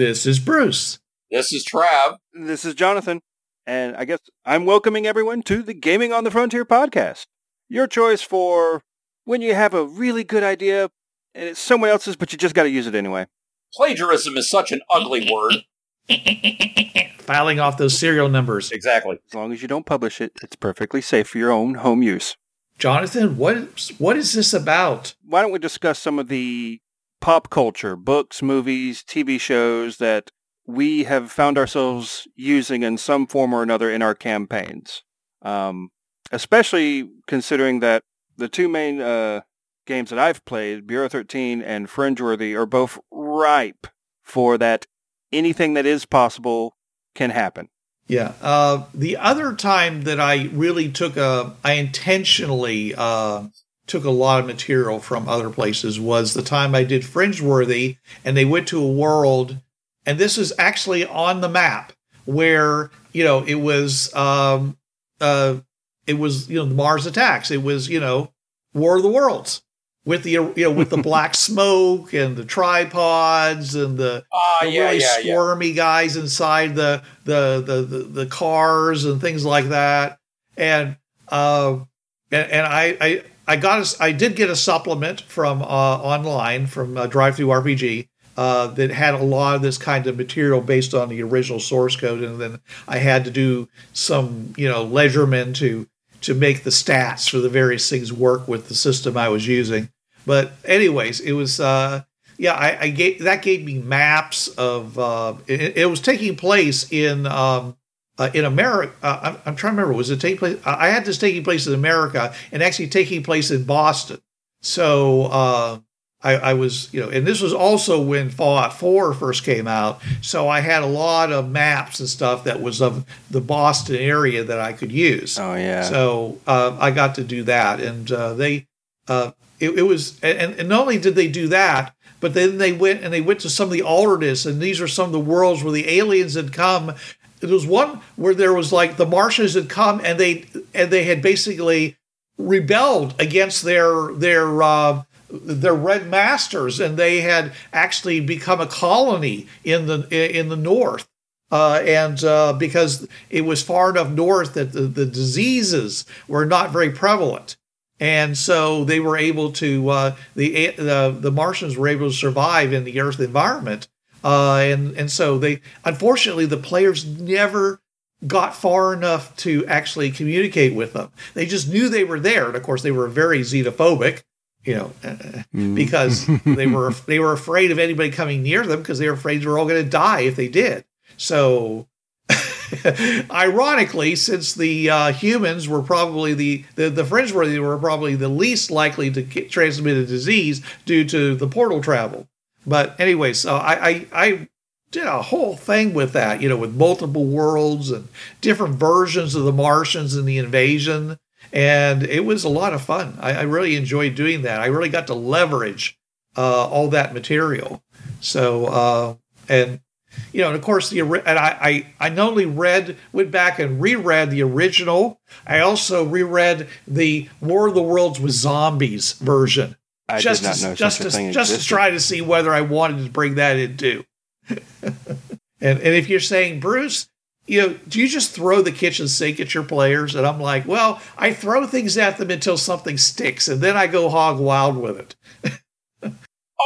This is Bruce. This is Trav. This is Jonathan, and I guess I'm welcoming everyone to the Gaming on the Frontier podcast. Your choice for when you have a really good idea and it's someone else's, but you just got to use it anyway. Plagiarism is such an ugly word. Filing off those serial numbers. Exactly. As long as you don't publish it, it's perfectly safe for your own home use. Jonathan, what what is this about? Why don't we discuss some of the pop culture, books, movies, TV shows that we have found ourselves using in some form or another in our campaigns? Um, especially considering that the two main uh, games that I've played, Bureau 13 and Fringeworthy, are both ripe for that anything that is possible can happen. Yeah. Uh, the other time that I really took a, I intentionally uh, took a lot of material from other places was the time I did Fringeworthy, and they went to a world, and this is actually on the map where you know it was, um, uh, it was you know the Mars attacks. It was you know War of the Worlds with the you know with the black smoke and the tripods and the Ah, the yeah, really yeah, yeah. squirmy guys inside the the, the the the cars and things like that. And uh, and, and I, I I got a, I did get a supplement from uh, online from uh, DriveThruRPG. Uh, that had a lot of this kind of material based on the original source code, and then I had to do some, you know, ledgerman to to make the stats for the various things work with the system I was using. But anyways, it was uh, yeah, I, I gave that gave me maps of uh, it, it was taking place in um, uh, in America. Uh, I'm, I'm trying to remember. Was it taking place? I had this taking place in America and actually taking place in Boston. So uh, I, I was, you know, and this was also when Fallout 4 first came out. So I had a lot of maps and stuff that was of the Boston area that I could use. Oh yeah. So uh, I got to do that, and uh, they uh, it, it was and, and not only did they do that, but then they went and they went to some of the alternates, and these are some of the worlds where the aliens had come. There was one where there was like the Martians had come and they and they had basically rebelled against their their uh, their red masters, and they had actually become a colony in the in the north. Uh, and uh, because it was far enough north that the, the diseases were not very prevalent, and so they were able to uh, the, the the Martians were able to survive in the Earth environment, uh, and and so they unfortunately the players never got far enough to actually communicate with them. They just knew they were there, and of course they were very xenophobic, you know, uh, because they were they were afraid of anybody coming near them because they were afraid they were all going to die if they did. So, ironically, since the uh, humans were probably the the, the Fringeworthy were probably the least likely to get, transmit a disease due to the portal travel. But anyway, so I, I I did a whole thing with that, you know, with multiple worlds and different versions of the Martians and the invasion. And it was a lot of fun. I, I really enjoyed doing that. I really got to leverage uh, all that material. So, uh, and you know, and of course the and I, I I not only read went back and reread the original, I also reread the War of the Worlds with Zombies version. I just did not to, know just such a thing just to try to see whether I wanted to bring that in too. and and if you're saying Bruce, you know, do you just throw the kitchen sink at your players? And I'm like, well, I throw things at them until something sticks, and then I go hog wild with it.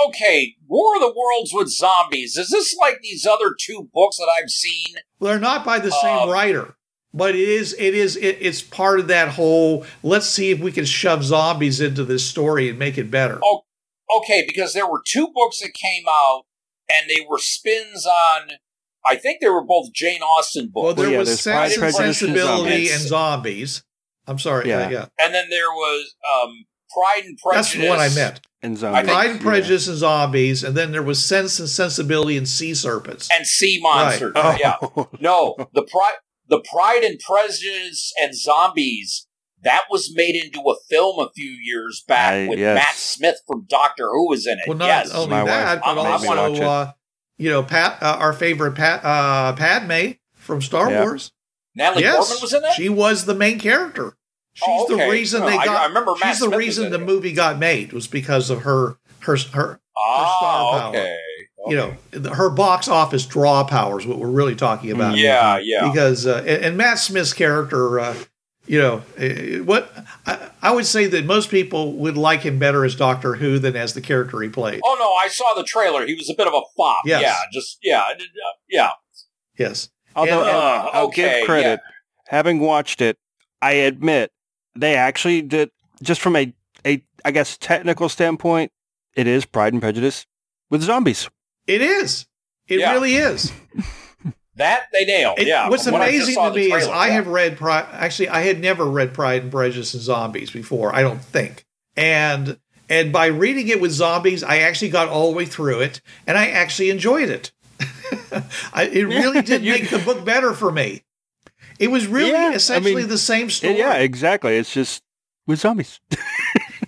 Okay, War of the Worlds with zombies. Is this like these other two books that I've seen? Well, they're not by the same Um, writer, but it is it is it, it's part of that whole. Let's see if we can shove zombies into this story and make it better. Oh, Okay, because there were two books that came out, and they were spins on. I think they were both Jane Austen books well, there yeah, was sense Pride, and Prejudice, and sensibility Zombies. and zombies. I'm sorry. Yeah. Yeah. yeah. and then there was um, Pride and Prejudice. That's what I meant. And I zombies. think- Pride and Prejudice and Zombies, and then there was Sense and Sensibility and Sea Serpents. and Sea Monsters. Oh. Yeah. No, the Pride, the Pride and Prejudice and Zombies. That was made into a film a few years back I- with yes. Matt Smith from Doctor Who was in it. Well, not yes. only My wife that, but made me watch also, uh, you know, Pat, uh, our favorite Pat, uh, Padme from Star Yeah. Wars. Natalie yes, Portman was in that. she was the main character. She's Oh, the reason No, they got. I remember Matt she's the Smith was reason the movie got made was because of her, her, her. oh, star power. okay. You know, her box office draw power is what we're really talking about. Yeah, yeah. because uh, and, and Matt Smith's character, uh, you know, eh, what I, I would say that most people would like him better as Doctor Who than as the character he played. Oh no, I saw the trailer. He was a bit of a flop. Yes. Yeah, just yeah, I did, uh, yeah. Yes, Although And, uh, I'll okay, give credit, having watched it, I admit they actually did just from a a I guess technical standpoint, it is Pride and Prejudice with zombies. It is. It Yeah. really is. That they nailed. It- yeah. what's I amazing to me is trailer, I yeah. have read Pride. Actually, I had never read Pride and Prejudice and Zombies before. I don't think. And and by reading it with zombies, I actually got all the way through it, and I actually enjoyed it. I, it really did make the book better for me. It was really Yeah, I essentially mean, the same story. Yeah, exactly. It's just with zombies.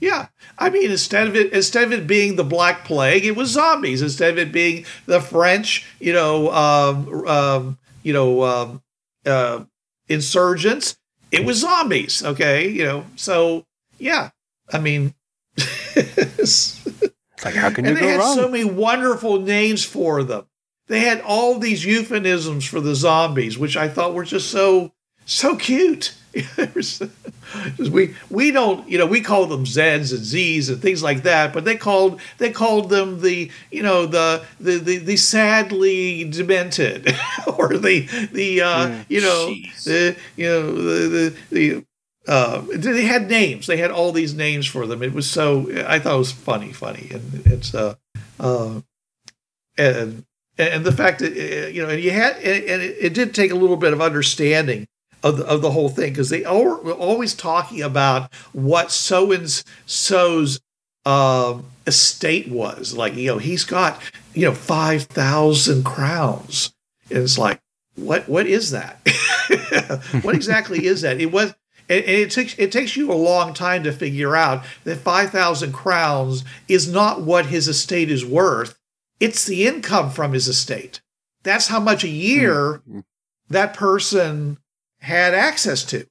Yeah, I mean, instead of it, instead of it being the Black Plague, it was zombies. Instead of it being the French, you know, um, um, you know, um, uh, insurgents, it was zombies. Okay, you know, so yeah, I mean, It's like how can you and they go had wrong? so many wonderful names for them. They had all these euphemisms for the zombies, which I thought were just so so cute. We we don't you know we call them Zeds and Z's and things like that, but they called they called them the you know the the the, the sadly demented or the the uh, you know Jeez. the you know the the, the uh, they had names. They had all these names for them. It was so I thought it was funny, funny, and it's uh, uh, and and the fact that you know, and you had, and and it, it did take a little bit of understanding of the, of the whole thing because they all, were always talking about what so and so's um, estate was. Like you know, he's got you know five thousand crowns, and it's like, what what is that? what exactly is that? It was. And and it takes it takes you a long time to figure out that five thousand crowns is not what his estate is worth. It's the income from his estate. That's how much a year Mm. that person had access to.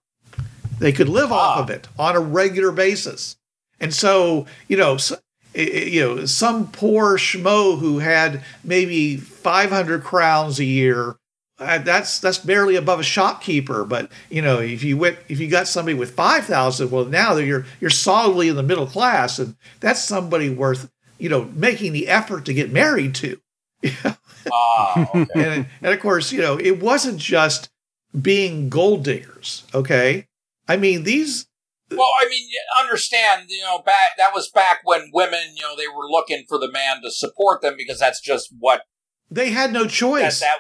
They could live off Ah. of it on a regular basis. And so, you know, s- i- i- you know, some poor schmo who had maybe 500 crowns a year, uh, that's that's barely above a shopkeeper. But you know, if you went, if you got somebody with 5,000, well, now you're you're solidly in the middle class, and that's somebody worth you know making the effort to get married to. Ah, okay. and and of course, you know, it wasn't just being gold diggers. Okay, I mean these. Well, I mean, understand, you know, back that was back when women, you know, they were looking for the man to support them because that's just what They had no choice. that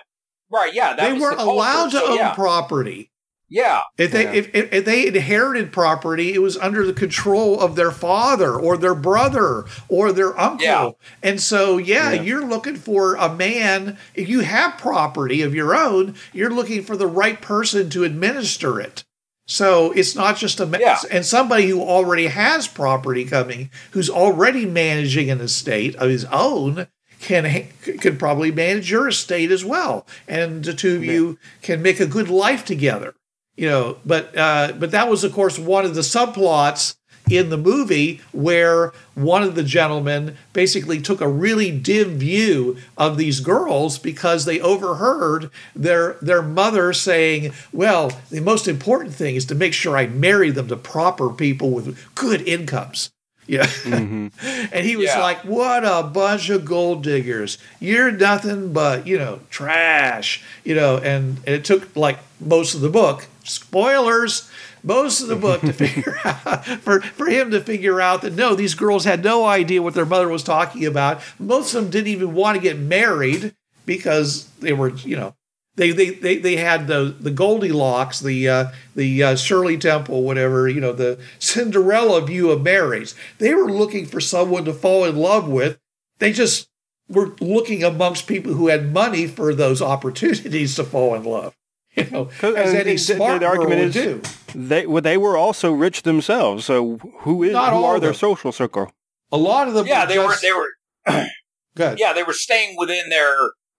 right, yeah, that they weren't allowed to so, own yeah, property. Yeah, If they Yeah. if, if, if they inherited property, it was under the control of their father or their brother or their uncle. Yeah. And so, yeah, Yeah. you're looking for a man. If you have property of your own, you're looking for the right person to administer it. So it's not just a ma- Yeah. and somebody who already has property coming, who's already managing an estate of his own, can ha- could probably manage your estate as well, and the two of you can make a good life together you know but uh but that was of course one of the subplots in the movie where one of the gentlemen basically took a really dim view of these girls because they overheard their their mother saying well the most important thing is to make sure i marry them to proper people with good incomes yeah Mhm. and he was Yeah. like, What a bunch of gold diggers. You're nothing but, you know, trash. You know, and, and it took like most of the book, spoilers, most of the book to figure out for, for him to figure out that no, these girls had no idea what their mother was talking about. Most of them didn't even want to get married because they were, you know, they they they, they had the the Goldilocks, the uh, the uh, Shirley Temple, whatever you know, the Cinderella view of marriage. They were looking for someone to fall in love with. They just were looking amongst people who had money for those opportunities to fall in love. You know, 'Cause- as any the- smart the girl argument would is- do. They well, they were also rich themselves. So who is Not who are their them. social circle? A lot of them, Yeah, were they were they were good. yeah, they were staying within their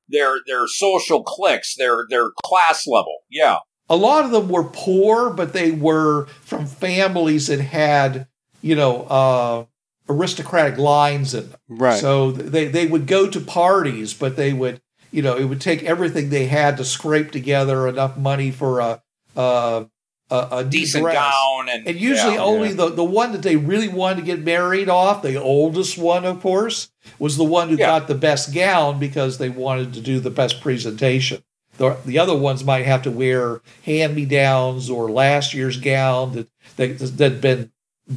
their their social cliques, their their class level. Yeah. a lot of them were poor, but they were from families that had, you know, uh, aristocratic lines in them. Right. So they, they would go to parties, but they would, you know, it would take everything they had to scrape together enough money for a, a, a, a Decent dress. gown and And usually yeah. only Yeah. the, the one that they really wanted to get married off, the oldest one, of course, was the one who Yeah. got the best gown because they wanted to do the best presentation. The, the other ones might have to wear hand me downs or last year's gown that, that, that had been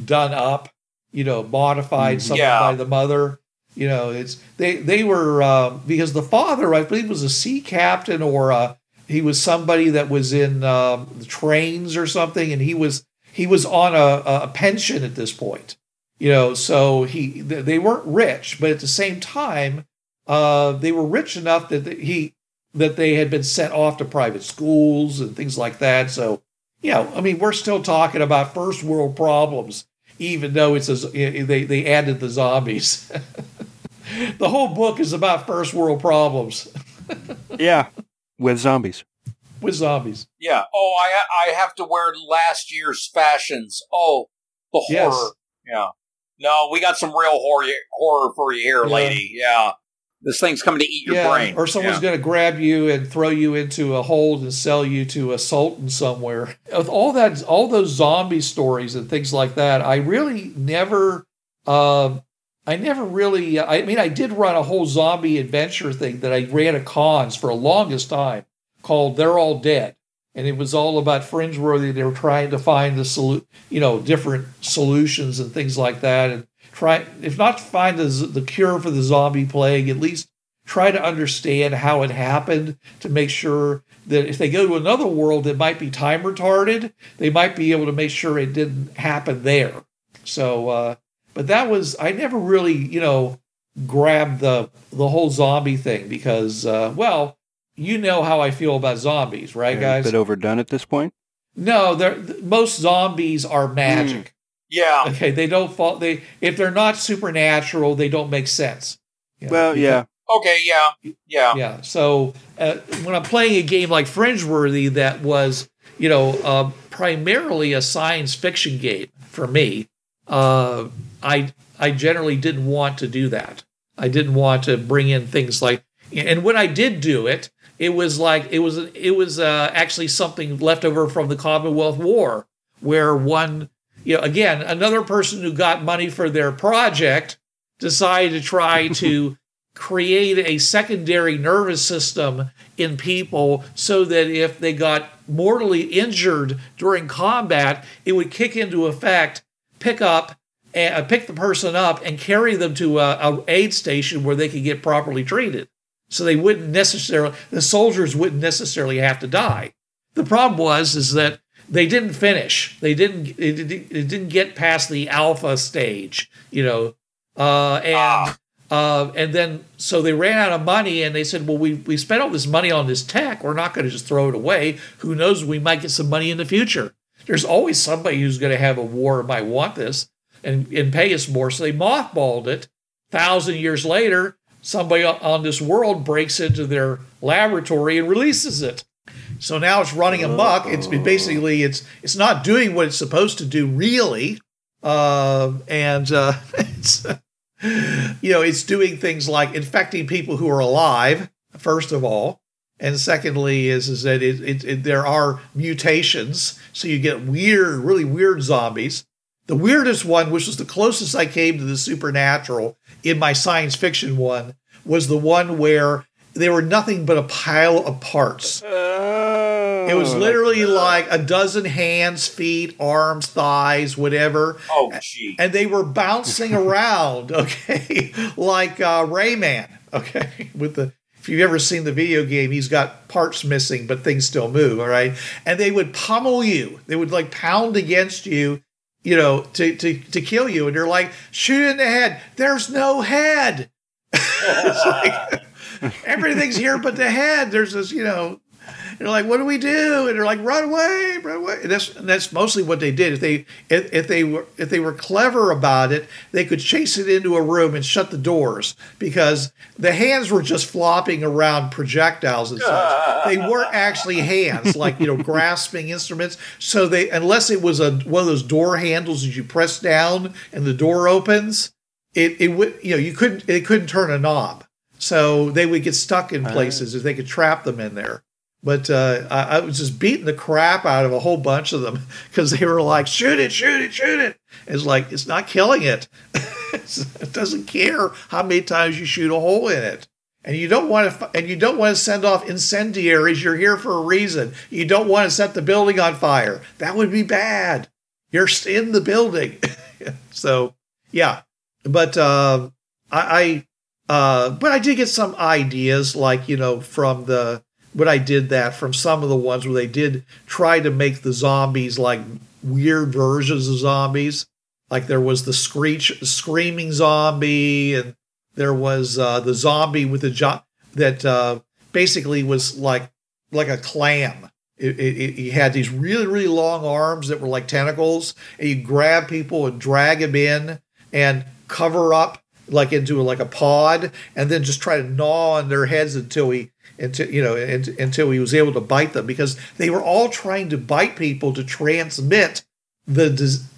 done up, you know, modified Mhm. something Yeah. by the mother. You know, it's they they were um, because the father, I believe, was a sea captain or uh he was somebody that was in um, the trains or something, and he was he was on a, a pension at this point. You know, so he they weren't rich, but at the same time, uh, they were rich enough that he that they had been sent off to private schools and things like that. So, you know, I mean, we're still talking about first world problems, even though it's a, they they added the zombies. the whole book is about first world problems yeah, with zombies. with zombies. Yeah. Oh, I I have to wear last year's fashions. Oh, the Yes. horror. Yeah. No, we got some real horror horror for you here, Yeah. lady. Yeah. This thing's coming to eat your brain. Or someone's Yeah. going to grab you and throw you into a hold and sell you to a sultan somewhere. With all that, all those zombie stories and things like that, I really never, um, I never really. I mean, I did run a whole zombie adventure thing that I ran at cons for a longest time called "They're All Dead," and it was all about Fringeworthy. They were trying to find the solu- you know, different solutions and things like that, and try, if not find the, the cure for the zombie plague, at least try to understand how it happened to make sure that if they go to another world that might be time retarded, they might be able to make sure it didn't happen there. So, uh, but that was I never really, you know, grabbed the the whole zombie thing because, uh, well, you know how I feel about zombies, right, They're a guys? bit overdone at this point. No, they're most zombies are magic. Yeah. Okay, they don't fall. They if they're not supernatural, they don't make sense. You know, Well, yeah. Okay. Yeah. Yeah. yeah. So uh, when I'm playing a game like Fringeworthy, that was you know uh, primarily a science fiction game for me. Uh, I I generally didn't want to do that. I didn't want to bring in things like, and when I did do it, it was like it was it was uh, actually something left over from the Commonwealth War, where one you know again another person who got money for their project decided to try to create a secondary nervous system in people so that if they got mortally injured during combat, it would kick into effect, pick up, uh, pick the person up, and carry them to a, a aid station where they could get properly treated. So they wouldn't necessarily, the soldiers wouldn't necessarily have to die. The problem was is that they didn't finish. They didn't. It, didn't- it didn't get past the alpha stage. You know, uh, and. Ah. Uh, and then, so they ran out of money, and they said, "Well, we we spent all this money on this tech. We're not going to just throw it away. Who knows? We might get some money in the future. There's always somebody who's going to have a war and might want this and and pay us more." So they mothballed it. Thousand years later, somebody on- this world breaks into their laboratory and releases it. So now it's running amok. It's basically it's it's not doing what it's supposed to do really, uh, and uh, it's you know it's doing things like infecting people who are alive first of all, and secondly is is that it, it, it there are mutations, so you get weird, really weird zombies. The weirdest one, which was the closest I came to the supernatural in my science fiction one, was the one where they were nothing but a pile of parts. It was Oh, literally like a dozen hands, feet, arms, thighs, whatever. Oh, gee. And they were bouncing around, okay, like uh, Rayman, okay, with the if you've ever seen the video game, he's got parts missing, but things still move. All right, and they would pummel you. They would like pound against you, you know, to to to kill you. And you're like, shoot in the head. There's no head. it's like everything's here but the head. There's this, you know, they're like, "What do we do?" And they're like, "Run away, run away." And that's and that's mostly what they did. If they if, if they were if they were clever about it, they could chase it into a room and shut the doors because the hands were just flopping around projectiles and such. they weren't actually hands, like you know, grasping instruments. So they unless it was a one of those door handles that you press down and the door opens, it it would you know you couldn't it couldn't turn a knob. So they would get stuck in places if they could trap them in there. But uh, I, I, was just beating the crap out of a whole bunch of them because they were like, shoot it, shoot it, shoot it. It's like, it's not killing it. it doesn't care how many times you shoot a hole in it. And you don't want to, and you don't want to send off incendiaries. You're here for a reason. You don't want to set the building on fire. That would be bad. You're in the building. so, yeah. But uh, I, I uh, but I did get some ideas, like you know, from the but I did that from some of the ones where they did try to make the zombies like weird versions of zombies. Like there was the screech, screaming zombie, and there was uh, the zombie with the jo- that uh, basically was like like a clam. It, it, it, he had these really really long arms that were like tentacles, and you grab people and drag them in and cover up like into like a pod, and then just try to gnaw on their heads until he until you know until he was able to bite them because they were all trying to bite people to transmit the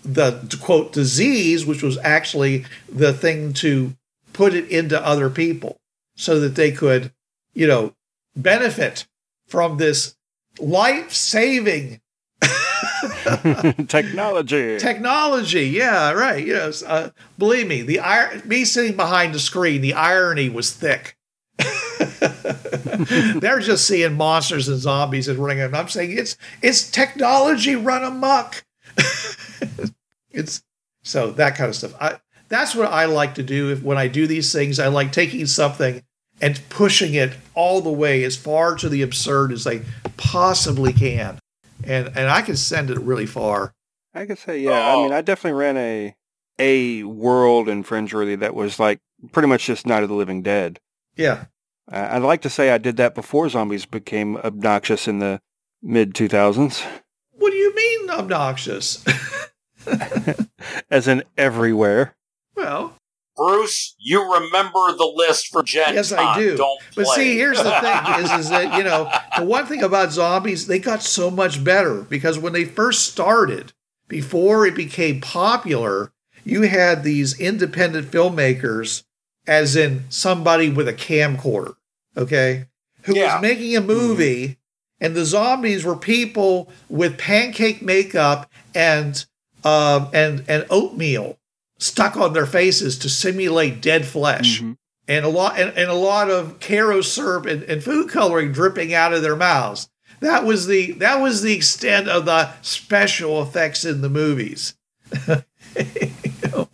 the quote disease which was actually the thing to put it into other people so that they could you know benefit from this life-saving technology. Technology yeah right you know uh, believe me the me sitting behind the screen the irony was thick They're just seeing monsters and zombies and running. And I'm saying it's it's technology run amok. it's so that kind of stuff. I that's what I like to do if, when I do these things. I like taking something and pushing it all the way as far to the absurd as I possibly can, and and I can send it really far. I could say, yeah. Oh. I mean, oh. I definitely ran a a world in Fringeworthy that was like pretty much just Night of the Living Dead. Yeah. I'd like to say I did that before zombies became obnoxious in the mid 2000s. What do you mean obnoxious? As in everywhere. Well, Bruce, you remember the list for Gen Yes, I do. Don't but see, here's the thing: is is that you know the one thing about zombies, they got so much better because when they first started, before it became popular, you had these independent filmmakers as in somebody with a camcorder, okay, who yeah. was making a movie, mm-hmm. and the zombies were people with pancake makeup and uh, and and oatmeal stuck on their faces to simulate dead flesh. Mm-hmm. And a lot and, and, a lot of Karo syrup and, and food coloring dripping out of their mouths. That was the that was the extent of the special effects in the movies. you know?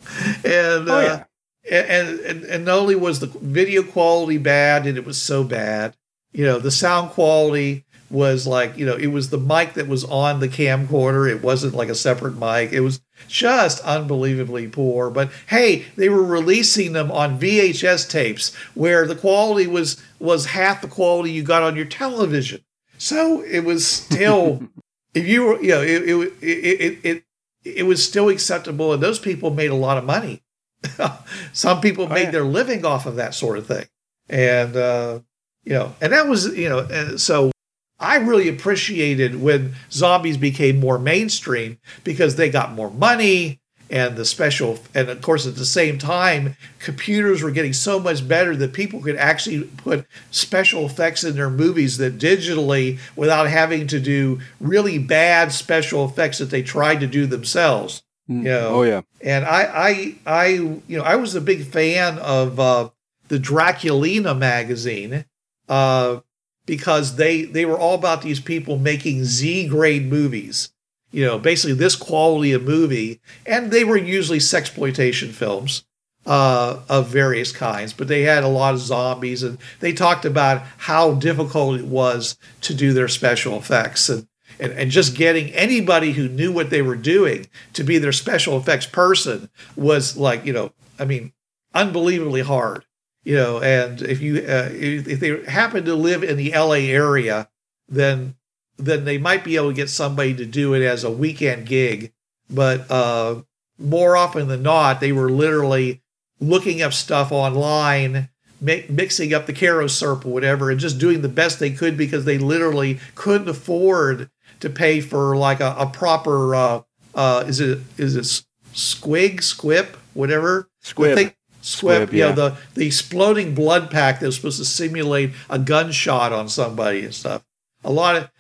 And oh, yeah. uh, and, and and not only was the video quality bad and it was so bad you know the sound quality was like you know it was the mic that was on the camcorder. It wasn't like a separate mic. It was just unbelievably poor. But hey they were releasing them on VHS tapes where the quality was was half the quality you got on your television. So it was still if you were you know it it, it it it it was still acceptable and those people made a lot of money Some people oh, made yeah. their living off of that sort of thing. And, uh, you know, and that was, you know, so I really appreciated when zombies became more mainstream because they got more money and the special, and of course, at the same time, computers were getting so much better that people could actually put special effects in their movies that digitally without having to do really bad special effects that they tried to do themselves. Mm. You know? Oh yeah. And I, I, I, you know, I was a big fan of uh, the Draculina magazine uh, because they they were all about these people making Z grade movies. You know, basically this quality of movie, and they were usually sexploitation films. uh, of various kinds, but they had a lot of zombies, and they talked about how difficult it was to do their special effects and. And, and just getting anybody who knew what they were doing to be their special effects person was like you know I mean unbelievably hard you know and if you uh, if, they happen to live in the LA area then then they might be able to get somebody to do it as a weekend gig but uh, more often than not they were literally looking up stuff online mi- mixing up the Karo syrup or whatever and just doing the best they could because they literally couldn't afford to pay for like a, a proper uh, uh, is it is it squig squip whatever Squib. The thing- Squib, squib, you know, yeah. the the exploding blood pack that was supposed to simulate a gunshot on somebody and stuff. A lot of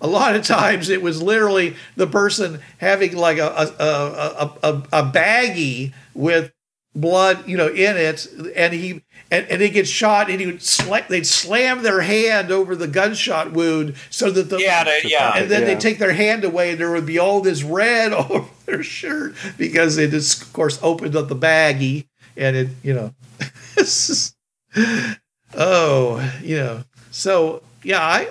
a lot of times it was literally the person having like a a, a, a, a baggie with blood, you know, in it, and he and, and he gets shot, and he would sla- they'd slam their hand over the gunshot wound so that the Yeah, they- yeah. and then Yeah. they take their hand away, and there would be all this red all over their shirt because they just, of course, opened up the baggie, and it, you know, just- oh, you know, so yeah, I,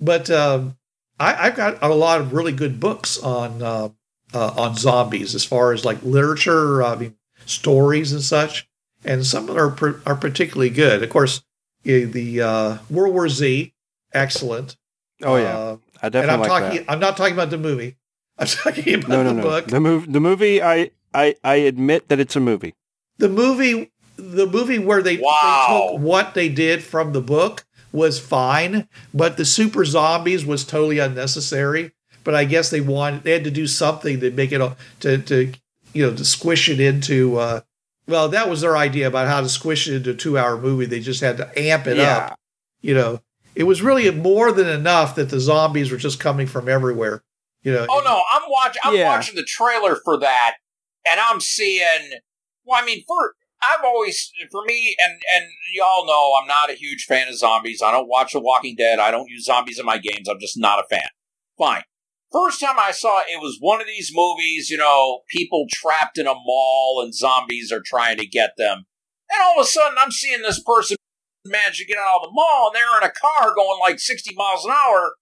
but um, I, I've got a lot of really good books on uh, uh, on zombies as far as like literature, I mean, stories and such, and some of them are per- are particularly good. Of course, the uh, World War Z, excellent. Oh yeah, Uh, I and definitely I'm like talking. that. I'm not talking about the movie. I'm talking about No, no, the no. book. The movie, the movie. I, I, I admit that it's a movie. The movie, the movie where they, Wow. they took what they did from the book was fine, but the super zombies was totally unnecessary. But I guess they wanted they had to do something to make it a- to to you know to squish it into. Uh, well, that was their idea about how to squish it into a two-hour movie. They just had to amp it up. You know, it was really more than enough that the zombies were just coming from everywhere. You know. Oh no, I'm watching. I'm Yeah. watching the trailer for that, and I'm seeing. Well, I mean, for I've always, for me, and and y'all know, I'm not a huge fan of zombies. I don't watch The Walking Dead. I don't use zombies in my games. I'm just not a fan. Fine. First time I saw it, it was one of these movies, you know, people trapped in a mall and zombies are trying to get them. And all of a sudden, I'm seeing this person manage to get out of the mall, and they're in a car going like 60 miles an hour,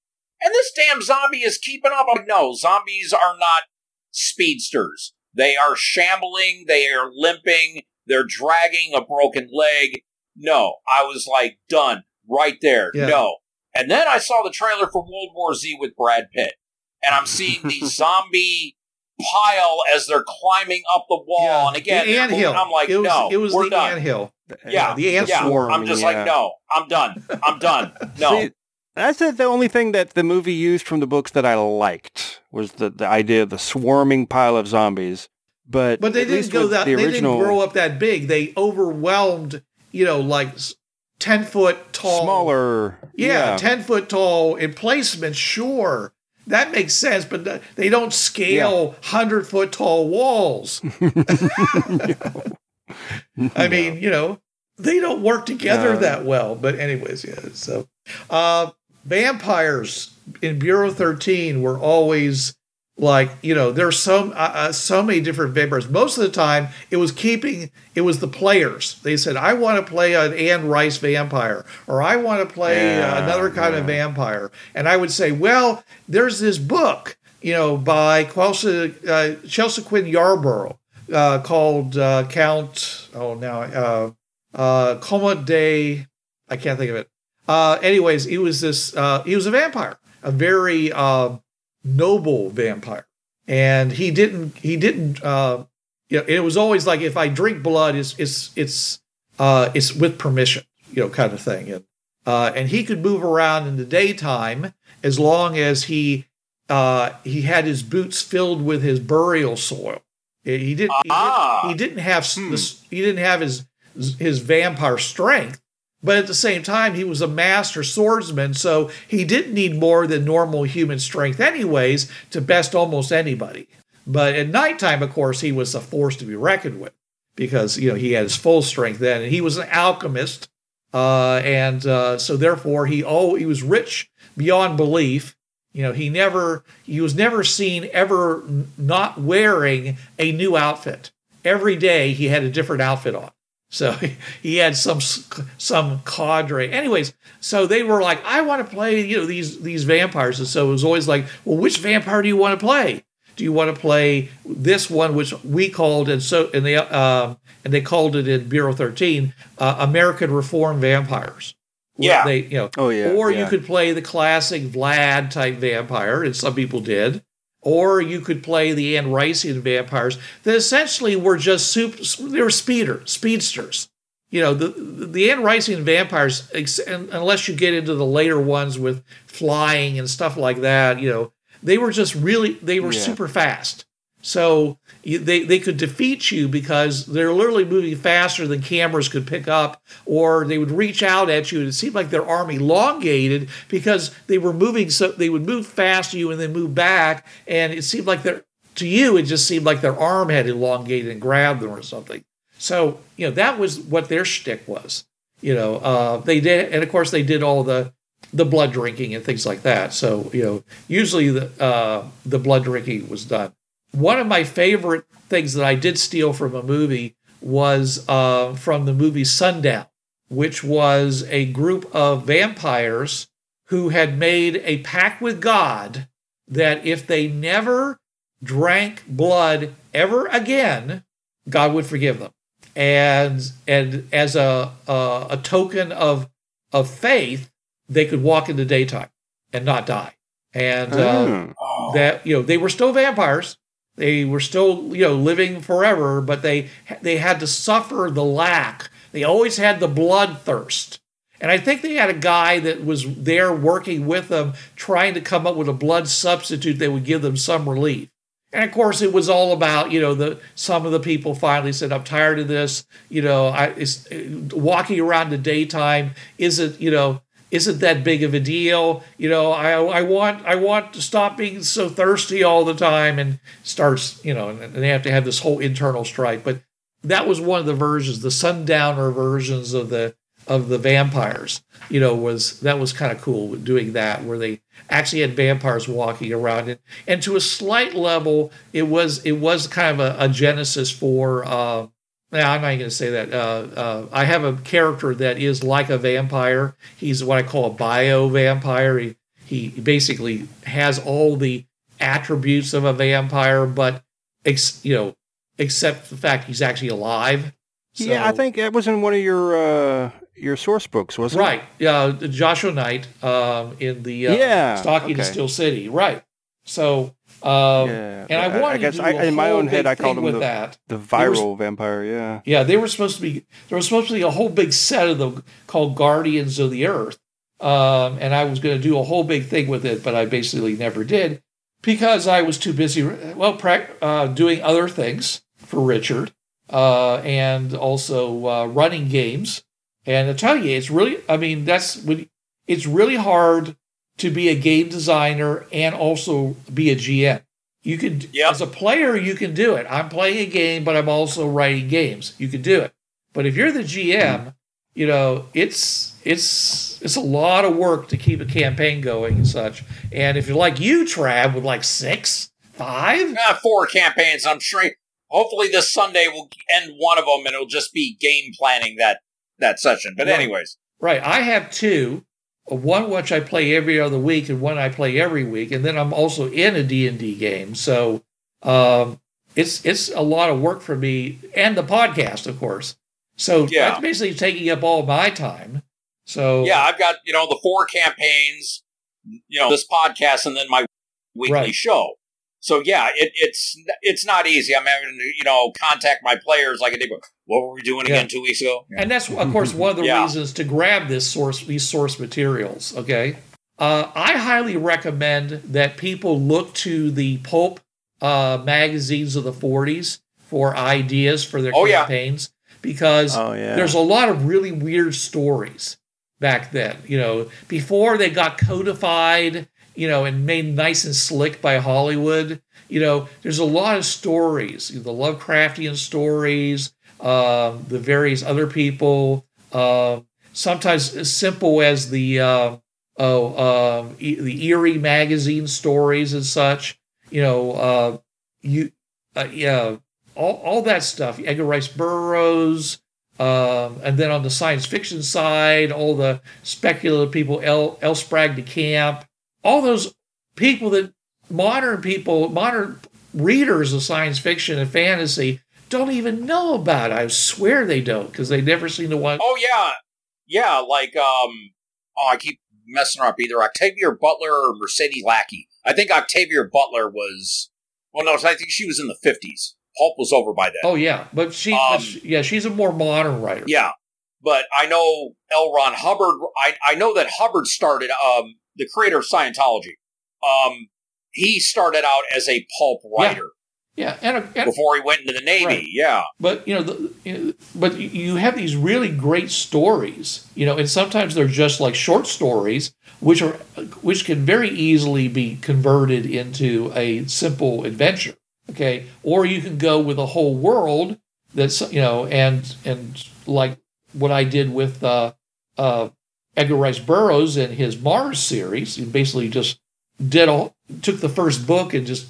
and this damn zombie is keeping up. I'm like, no, zombies are not speedsters. They are shambling, they are limping, they're dragging a broken leg. No, I was like, done right there. Yeah. No. And then I saw the trailer for World War Z with Brad Pitt, and I'm seeing the zombie pile as they're climbing up the wall. Yeah, And again, the they're anthill. I'm like, it was, no, it was we're the done. anthill. Yeah, the ant yeah. swarm. I'm just yeah. like, no, I'm done. I'm done. No. See, that's the the only thing that the movie used from the books that I liked was the, the idea of the swarming pile of zombies. But But they didn't go that. the They didn't grow up that big. They overwhelmed. You know, like ten foot tall. smaller. Yeah, ten foot tall emplacements. Sure, that makes sense. But they don't scale hundred foot tall walls. I mean, you know, they don't work together No. that well. But anyways, yeah. So, uh, vampires in Bureau thirteen were always like you know there's so uh, uh, so many different vampires. Most of the time, it was keeping it was the players. They said, "I want to play an Anne Rice vampire," or "I want to play uh, another kind of vampire," and I would say, "Well, there's this book." You know, by Chelsea, uh, Chelsea Quinn Yarbro, uh, called uh, Count. Oh, now uh, uh, Coma de. I can't think of it. Uh, anyways, he was this. Uh, he was a vampire, a very uh, noble vampire, and he didn't. He didn't. Uh, you know, it was always like if I drink blood, it's it's it's uh, it's with permission, you know, kind of thing. And uh, and he could move around in the daytime as long as he uh, he had his boots filled with his burial soil. He didn't. He Ah. didn't, he didn't have Hmm. this. He didn't have his his vampire strength, but at the same time, he was a master swordsman, so he didn't need more than normal human strength, anyways, to best almost anybody. But at nighttime, of course, he was a force to be reckoned with because you know he had his full strength then, and he was an alchemist, uh, and uh, so therefore he oh he was rich beyond belief. You know, he never he was never seen ever not wearing a new outfit. every day he had a different outfit on. So he had some some cadre. Anyways, so they were like, I want to play, you know, these these vampires. And so it was always like, well, which vampire do you want to play? Do you want to play this one, which we called and so and they um, and they called it in Bureau 13 uh, American Reform Vampires. Yeah. They, you know, Oh yeah. or yeah. you could play the classic Vlad type vampire, and some people did. Or you could play the Anne Rician vampires that essentially were just super, They were speeder speedsters. You know, the the Anne Rician vampires, ex- unless you get into the later ones with flying and stuff like that, you know, they were just really they were Yeah. super fast. So they they could defeat you because they're literally moving faster than cameras could pick up, or they would reach out at you and it seemed like their arm elongated because they were moving so they would move fast to you and then move back, and it seemed like their to you it just seemed like their arm had elongated and grabbed them or something. So you know that was what their shtick was. You know uh, they did, and of course they did all the the blood drinking and things like that. So you know usually the uh, the blood drinking was done one of my favorite things that I did steal from a movie was uh, from the movie Sundown, which was a group of vampires who had made a pact with God that if they never drank blood ever again, God would forgive them. And and as a a, a token of of faith, they could walk in the daytime and not die. And uh, Hmm. Oh. that you know they were still vampires they were still you know living forever but they they had to suffer the lack. They always had the bloodthirst. And i think they had a guy that was there working with them trying to come up with a blood substitute that would give them some relief. And of course it was all about you know the some of the people finally said i'm tired of this. You know i walking around in the daytime isn't you know isn't that big of a deal. You know, I I want I want to stop being so thirsty all the time and starts, you know, and, they have to have this whole internal strife. But that was one of the versions, the sundowner versions of the of the vampires. You know, was that was kind of cool doing that where they actually had vampires walking around and and to a slight level it was it was kind of a, a genesis for uh now, I'm not going to say that. Uh, uh, I have a character that is like a vampire. He's what I call a bio vampire. He, he basically has all the attributes of a vampire, but ex, you know, except the fact he's actually alive. yeah, I think that was in one of your uh, your source books, wasn't it? right. Yeah, Joshua Knight um, in the uh, Yeah, Stalking okay Steel City. Right. So? Um, Yeah. and I wanted guess to do a in my own head I called with the, that. the There was- viral vampire. Yeah. Yeah, they were supposed to be. There was supposed to be a whole big set of them called Guardians of the Earth, um, and I was going to do a whole big thing with it, but I basically never did because I was too busy. Well, prac- uh, doing other things for Richard, uh, and also uh, running games. And I tell you, it's really. I mean, that's when it's really hard to be a game designer and also be a GM. You could, Yep. as a player, you can do it. I'm playing a game, but I'm also writing games. You can do it. But if you're the GM, you know it's it's it's a lot of work to keep a campaign going and such. And if you're like you, Trav, with like six, five, Uh, four campaigns. I'm sure. Hopefully, this Sunday will end one of them, and it'll just be game planning that that session. But Right. anyways, right? I have two. One which I play every other week, and one I play every week, and then I'm also in a D and D game. So um, it's it's a lot of work for me, and the podcast, of course. So Yeah. that's basically taking up all my time. So yeah, I've got you know the four campaigns, you know this podcast, and then my weekly Right. show. So yeah, it, it's it's not easy. I'm having to you know contact my players like I did. What were we doing Yeah. again two weeks ago? And that's, of course, one of the Yeah. reasons to grab this source, these source materials. Okay, uh, I highly recommend that people look to the pulp uh, magazines of the '40s for ideas for their Oh, yeah. campaigns because Oh yeah. there's a lot of really weird stories back then. You know, before they got codified, you know, and made nice and slick by Hollywood. You know, there's a lot of stories, the Lovecraftian stories, um, the various other people. Um, sometimes as simple as the uh, oh e- the Eerie magazine stories and such. You know, uh, you uh, yeah. all, all that stuff. Edgar Rice Burroughs, um, and then on the science fiction side, all the speculative people, L. L. Sprague de Camp, all those people that modern people, modern readers of science fiction and fantasy don't even know about. I swear they don't because they never seen the one. Oh yeah, yeah. Like um, oh, I keep messing up. Either Octavia Butler or Mercedes Lackey. I think Octavia Butler was. Well, no, I think she was in the fifties. Pulp was over by then. Oh yeah, but she, Um, but she- yeah, she's a more modern writer. Yeah, but I know L. Ron Hubbard. I I know that Hubbard started. Um, the creator of Scientology. Um, he started out as a pulp writer yeah, and, and before he went into the Navy. Right. Yeah. but you know, the, you know, but you have these really great stories, you know, and sometimes they're just like short stories, which are which can very easily be converted into a simple adventure. Okay, or you can go with a whole world that's you know, and and like what I did with uh, uh, Edgar Rice Burroughs and his Mars series, he basically just did all took the first book and just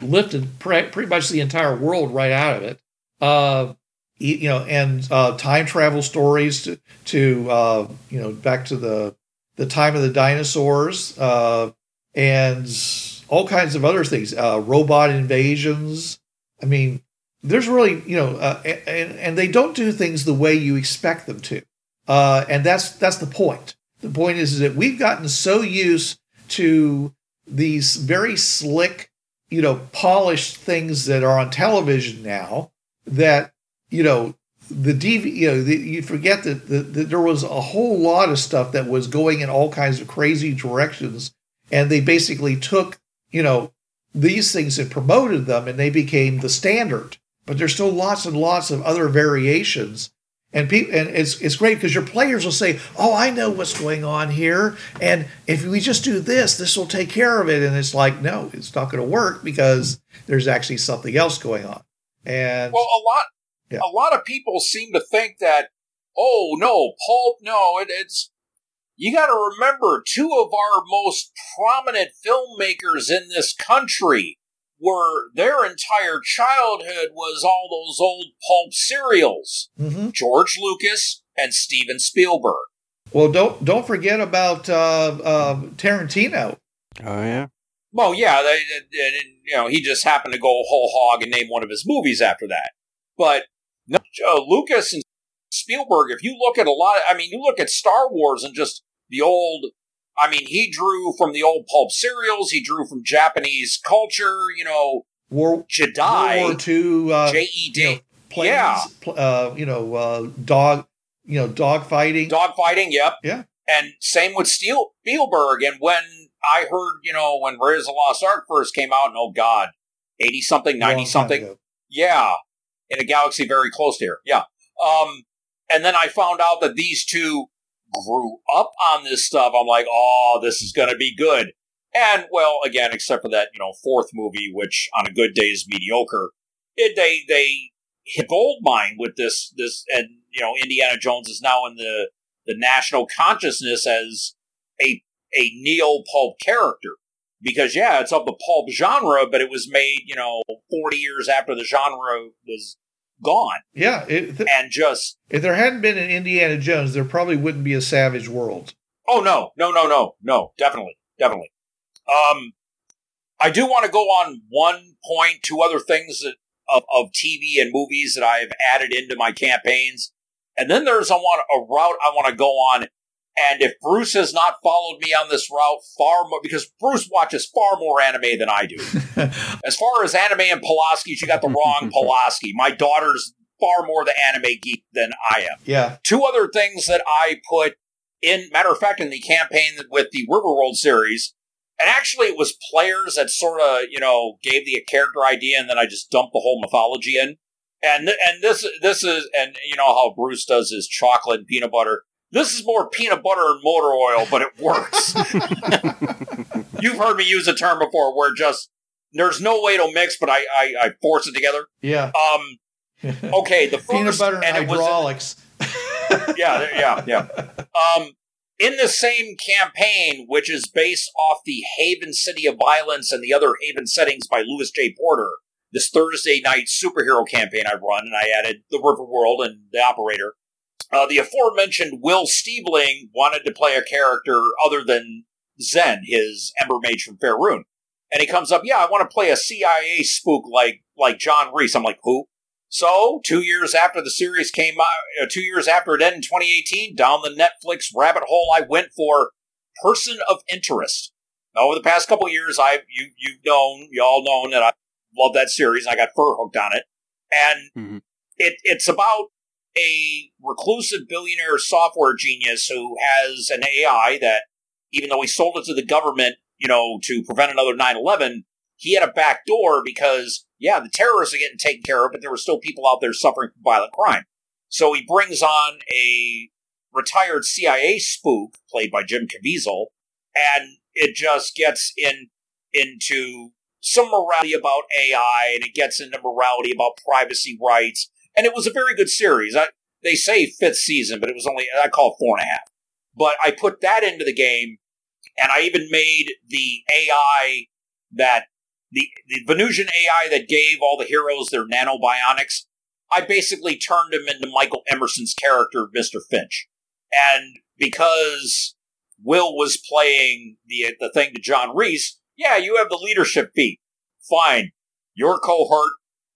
lifted pre- pretty much the entire world right out of it. Uh, you know, and uh, time travel stories to, to uh, you know back to the the time of the dinosaurs uh, and all kinds of other things, robot invasions. I mean, there's really you know, uh, and and they don't do things the way you expect them to, uh, and that's that's the point. The point is is that we've gotten so used to these very slick, you know, polished things that are on television now that, you know, the DV, you know, the, you forget that, that, that there was a whole lot of stuff that was going in all kinds of crazy directions. And they basically took, you know, these things and promoted them and they became the standard. But there's still lots and lots of other variations and people, and it's it's great because your players will say, "Oh, I know what's going on here, and if we just do this, this will take care of it." And it's like, no, it's not going to work because there's actually something else going on. And Well, a lot, Yeah. a lot of people seem to think that, oh no, pulp, no, it, it's. You got to remember, two of our most prominent filmmakers in this country were their entire childhood was all those old pulp serials. Mhm. George Lucas and Steven Spielberg. well, don't don't forget about uh, uh, Tarantino. Oh yeah. Well, yeah, they, they- they- you know, he just happened to go whole hog and name one of his movies after that. But no, uh, Lucas and Spielberg, if you look at a lot, of, I mean, you look at Star Wars and just the old. I mean, he drew from the old pulp serials. He drew from Japanese culture. You know, War, Jedi, World War II, uh, J. E. you know, D. planes, Yeah. pl- uh, you know, uh, dog, you know, dog fighting. Dogfighting, yep. Yeah. And same with Steel, Spielberg. And when I heard, you know, when Raiders of the Lost Ark first came out, and oh God, 80 something, 90 something. Yeah, in a galaxy very close to here. Yeah. Um, and then I found out that these two grew up on this stuff. I'm like, oh, this is going to be good. And well, again, except for that, you know, fourth movie, which on a good day is mediocre. It, they they hit gold mine with this this, and you know, Indiana Jones is now in the the national consciousness as a a neo pulp character because yeah, it's of the pulp genre, but it was made you know forty years after the genre was gone, Yeah, it, th- and just if there hadn't been an Indiana Jones, there probably wouldn't be a Savage World. oh no, no, no, no, no, definitely, definitely. Um, I do want to go on one point, two other things that, of of TV and movies that I've added into my campaigns, and then there's I want a route I want to go on. And if Bruce has not followed me on this route far more, because Bruce watches far more anime than I do. As far as anime and Pulaski, you got the wrong Pulaski. My daughter's far more the anime geek than I am. Yeah, Two other things that I put in, matter of fact, in the campaign with the Riverworld series, and actually it was players that sort of, you know, gave the character idea and then I just dumped the whole mythology in. And and this this is and you know how Bruce does his chocolate and peanut butter. This is more peanut butter and motor oil, but it works. You've heard me use a term before where just there's no way to mix, but I I, I force it together. yeah. Um, okay, the first Peanut butter and, and it was- hydraulics. yeah, yeah, yeah. Um, in the same campaign, which is based off the Haven City of Violence and the other Haven settings by Louis J. Porter, this Thursday night superhero campaign I run, and I added the Riverworld and the Operator. Uh, the aforementioned Will Stiebling wanted to play a character other than Zen, his Ember Mage from Faerun. And he comes up, yeah, I want to play a CIA spook like like John Reese. I'm like, who? So, two years after the series came out, uh, two years after it ended in 2018, down the Netflix rabbit hole I went for Person of Interest. Now, over the past couple years, I've you you've known, you all known that I love that series. I got fur hooked on it, and Mm-hmm. it it's about a reclusive billionaire software genius who has an AI that, even though he sold it to the government, you know, to prevent another 9/11, he had a back door because yeah, the terrorists are getting taken care of, but there were still people out there suffering from violent crime. So he brings on a retired CIA spook played by Jim Caviezel, and it just gets in into some morality about AI, and it gets into morality about privacy rights, and it was a very good series. I, they say fifth season, but it was only I call it four and a half. But I put that into the game, and I even made the AI that the the Venusian AI that gave all the heroes their nanobionics. I basically turned him into Michael Emerson's character, Mister Finch, and because Will was playing the the thing to John Reese, yeah, you have the leadership feat. Fine, your cohort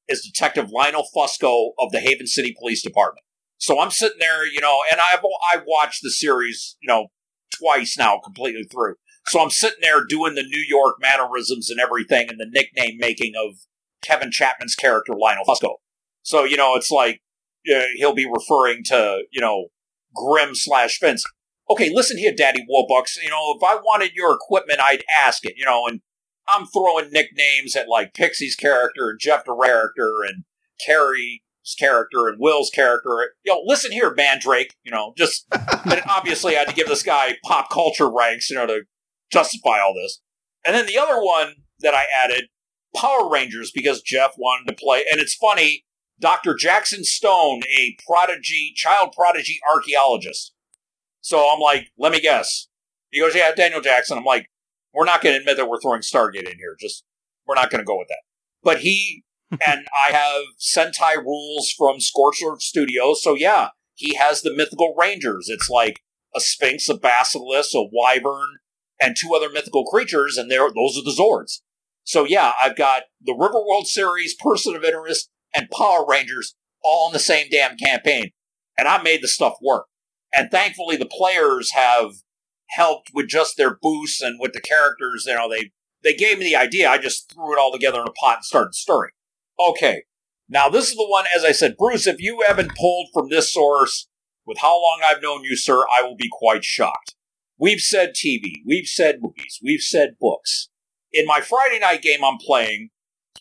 is Detective Lionel Fusco of the Haven City Police Department. So I'm sitting there, you know, and I've I've watched the series, you know, twice now, completely through. So I'm sitting there doing the New York mannerisms and everything, and the nickname making of Kevin Chapman's character Lionel Fusco. So you know, it's like uh, he'll be referring to you know Grim slash Vince. Okay, listen here, Daddy Warbucks. You know, if I wanted your equipment, I'd ask it. You know, and I'm throwing nicknames at like Pixie's character and Jeff the character and Carrie's character and Will's character. Yo, listen here, Mandrake. You know, just and obviously I had to give this guy pop culture ranks, you know, to justify all this. And then the other one that I added, Power Rangers, because Jeff wanted to play. And it's funny, Dr. Jackson Stone, a prodigy, child prodigy archaeologist. So I'm like, let me guess. He goes, yeah, Daniel Jackson. I'm like, we're not going to admit that we're throwing Stargate in here. Just, we're not going to go with that. But he, and I have Sentai rules from Scorcher Studios. So yeah, he has the mythical rangers. It's like a sphinx, a basilisk, a wyvern, and two other mythical creatures, and they're, those are the Zords. So yeah, I've got the Riverworld series, Person of Interest, and Power Rangers all in the same damn campaign. And I made the stuff work. And thankfully the players have helped with just their boosts and with the characters, you know, they they gave me the idea. I just threw it all together in a pot and started stirring. Okay. Now this is the one, as I said, Bruce, if you haven't pulled from this source with how long I've known you, sir, I will be quite shocked. We've said TV, we've said movies, we've said books. In my Friday night game I'm playing,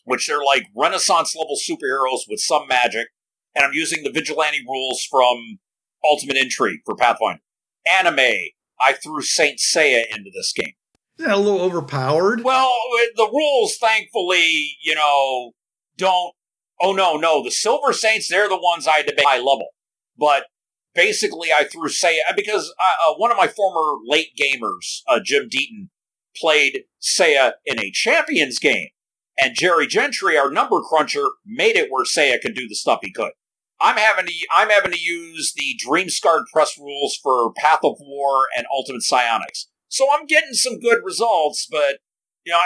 which they're like Renaissance level superheroes with some magic, and I'm using the vigilante rules from Ultimate Intrigue for Pathfinder. Anime, I threw Saint Seiya into this game. Isn't a little overpowered? Well, the rules, thankfully, you know, don't. Oh no, no, the Silver Saints, they're the ones I debate high level. But basically, I threw Seiya because uh, uh, one of my former late gamers, uh, Jim Deaton, played Seiya in a Champions game, and Jerry Gentry, our number cruncher, made it where Seiya could do the stuff he could. I'm having to I'm having to use the Dreamscarred press rules for Path of War and Ultimate Psionics. So I'm getting some good results, but you know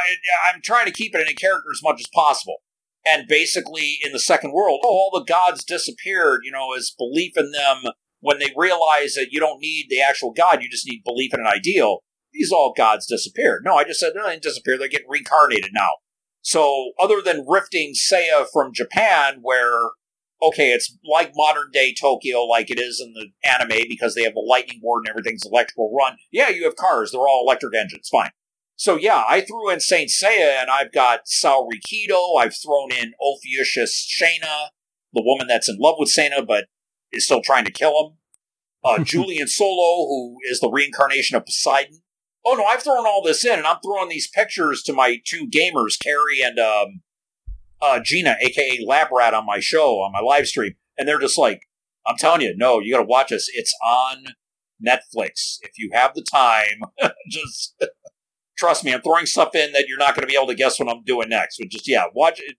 I'm trying to keep it in character as much as possible. And basically, in the second world, oh, all the gods disappeared. You know, as belief in them when they realize that you don't need the actual god, you just need belief in an ideal. These all gods disappeared. No, I just said they didn't disappear. They're getting reincarnated now. So, other than rifting Seiya from Japan, where okay, it's like modern day Tokyo, like it is in the anime, because they have the lightning board and everything's electrical run. Yeah, you have cars; they're all electric engines. Fine. So yeah, I threw in Saint Seiya, and I've got Saori Kido. I've thrown in Ophiuchus Shayna, the woman that's in love with Seiya but is still trying to kill him. Uh, Julian Solo, who is the reincarnation of Poseidon. Oh no, I've thrown all this in, and I'm throwing these pictures to my two gamers, Carrie and um, uh, Gina, aka Lab Rat, on my show, on my live stream, and they're just like, I'm telling you, no, you got to watch this. It's on Netflix. If you have the time, just trust me, I'm throwing stuff in that you're not going to be able to guess what I'm doing next. But just yeah, watch it.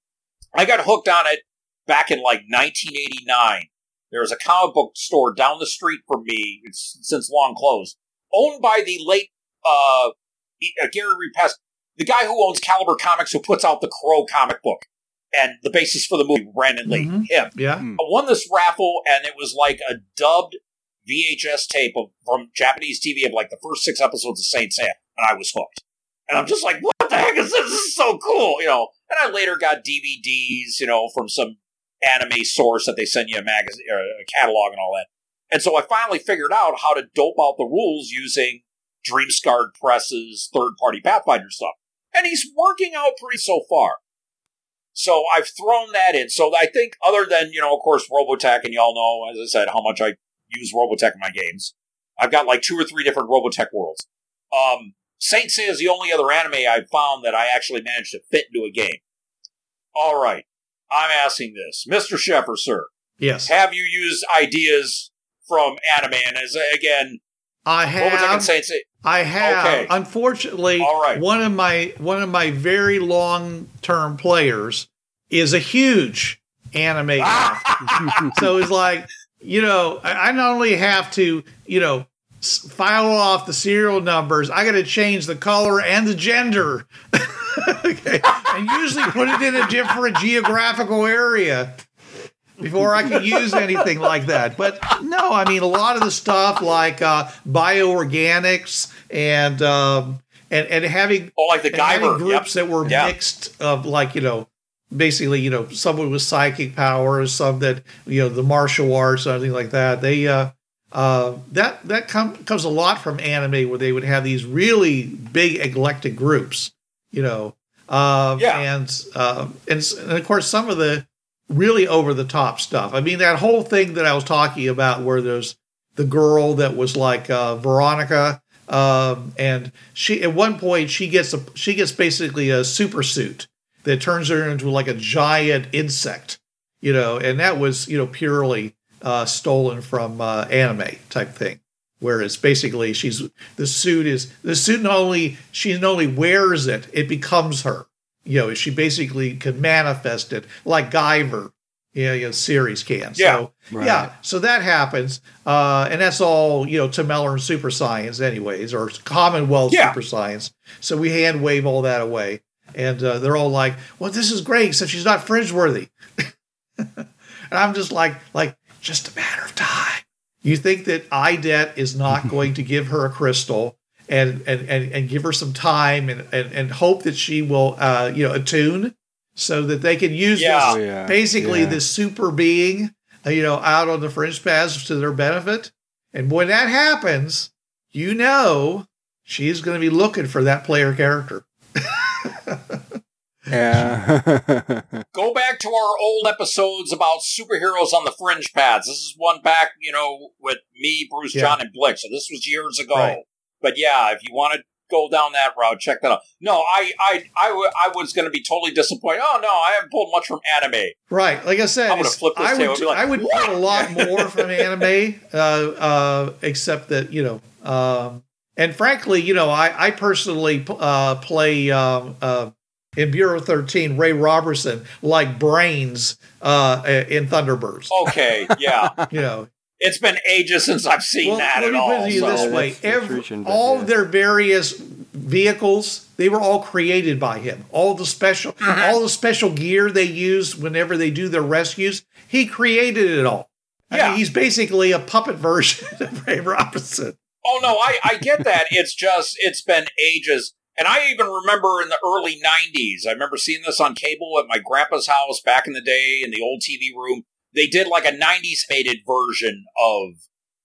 I got hooked on it back in like 1989. There was a comic book store down the street from me, it's since long closed, owned by the late uh, uh, Gary Repest, the guy who owns Caliber Comics, who puts out the Crow comic book and the basis for the movie Brandon Lee. Mhm. Him. Yeah. I won this raffle, and it was like a dubbed VHS tape of, from Japanese TV of like the first six episodes of Saint Seiya, and I was hooked. And I'm just like, what the heck is this? This is so cool, you know. And I later got DVDs, you know, from some anime source that they send you a magazine, or a catalog, and all that. And so I finally figured out how to dope out the rules using Dreamscarred Press's third party Pathfinder stuff. And he's working out pretty so far. So I've thrown that in. So I think, other than, you know, of course, Robotech, and y'all know, as I said, how much I use Robotech in my games. I've got like two or three different Robotech worlds. Um, Saint Seiya is the only other anime I've found that I actually managed to fit into a game. All right. I'm asking this. Mr. Sheffer, sir, Yes. have you used ideas from anime? And as, again, I have. Robotech and. Saint Seiya. I have. Okay. Unfortunately, All right. one of my one of my very long term players is a huge anime ah! guy. so it's like you know I I not only have to you know file off the serial numbers, I got to change the color and the gender. okay. And usually put it in a different geographical area before I could use anything like that. But no, I mean a lot of the stuff like uh, bioorganics and um, and and having Oh, like the and having Yep. groups that were Yeah. mixed of like you know basically you know someone with psychic powers, some that you know the martial arts, something like that. They uh, uh, that that com- comes a lot from anime where they would have these really big eclectic groups, you know. Uh, Yeah. and, uh, and and of course some of the really over the top stuff. I mean that whole thing that I was talking about where there's the girl that was like uh, Veronica, um, and she at one point she gets a she gets basically a super suit that turns her into like a giant insect, you know, and that was you know purely uh, stolen from uh, anime type thing. Whereas basically she's the suit is the suit not only she not only wears it, it becomes her. You know, she basically could manifest it like Guyver, you know, you know series can. So Right. yeah, so that happens, uh, and that's all you know. to Mellor and Super Science, anyways, or Commonwealth Yeah. Super Science. So we hand wave all that away, and uh, they're all like, "Well, this is great, except she's not fringe worthy." and I'm just like, like, just a matter of time. You think that IDET is not going to give her a crystal and and and, and give her some time and, and and hope that she will, uh, you know, attune so that they can use Yeah. this Oh, yeah. basically Yeah. this super being, uh, you know, out on the fringe paths to their benefit. And when that happens, you know she's going to be looking for that player character. Yeah. go back to our old episodes about superheroes on the fringe paths. This is one back, you know, with me, Bruce, Yeah. John, and Blick. So this was years ago. Right. But yeah, if you want to go down that route, check that out. No, I, I, I, w- I was going to be totally disappointed. Oh no, I haven't pulled much from anime. Right. Like I said, I'm gonna flip this I table would, like, I would "What?" put a lot more from anime, uh, uh, except that, you know, um, and frankly, you know, I, I personally uh, play um, uh, in Bureau 13, Ray Robertson, like Brains uh, in Thunderbirds. Okay, yeah, You know, it's been ages since I've seen well, that let me all. put it to you so- this way: that's- that's Every, all yeah. of their various vehicles, they were all created by him. All the special, Mhm. all the special gear they use whenever they do their rescues, he created it all. I Yeah. mean, he's basically a puppet version of Ray Robinson. Oh no, I, I get that. It's just it's been ages. And I even remember in the early nineties, I remember seeing this on cable at my grandpa's house back in the day in the old TV room. They did like a nineties faded version of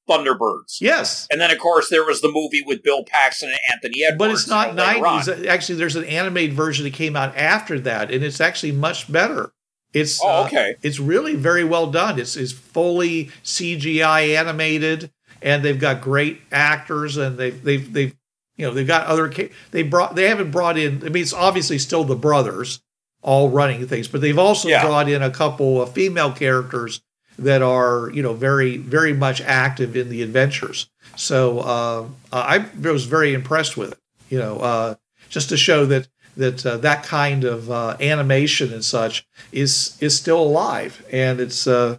Thunderbirds. Yes, And then of course there was the movie with Bill Paxton and Anthony Edwards. but it's not you know, nineties. Actually, there's an animated version that came out after that, and it's actually much better. It's Oh, uh, okay. it's really very well done. It's it's fully CGI animated, and they've got great actors, and they've they've they've you know they've got other they brought they haven't brought in. I mean, it's obviously still the brothers all running things, but they've also Yeah. brought in a couple of female characters that are you know very very much active in the adventures. So uh, I was very impressed with it. You know, uh, just to show that that uh, that kind of uh, animation and such is is still alive, and it's uh,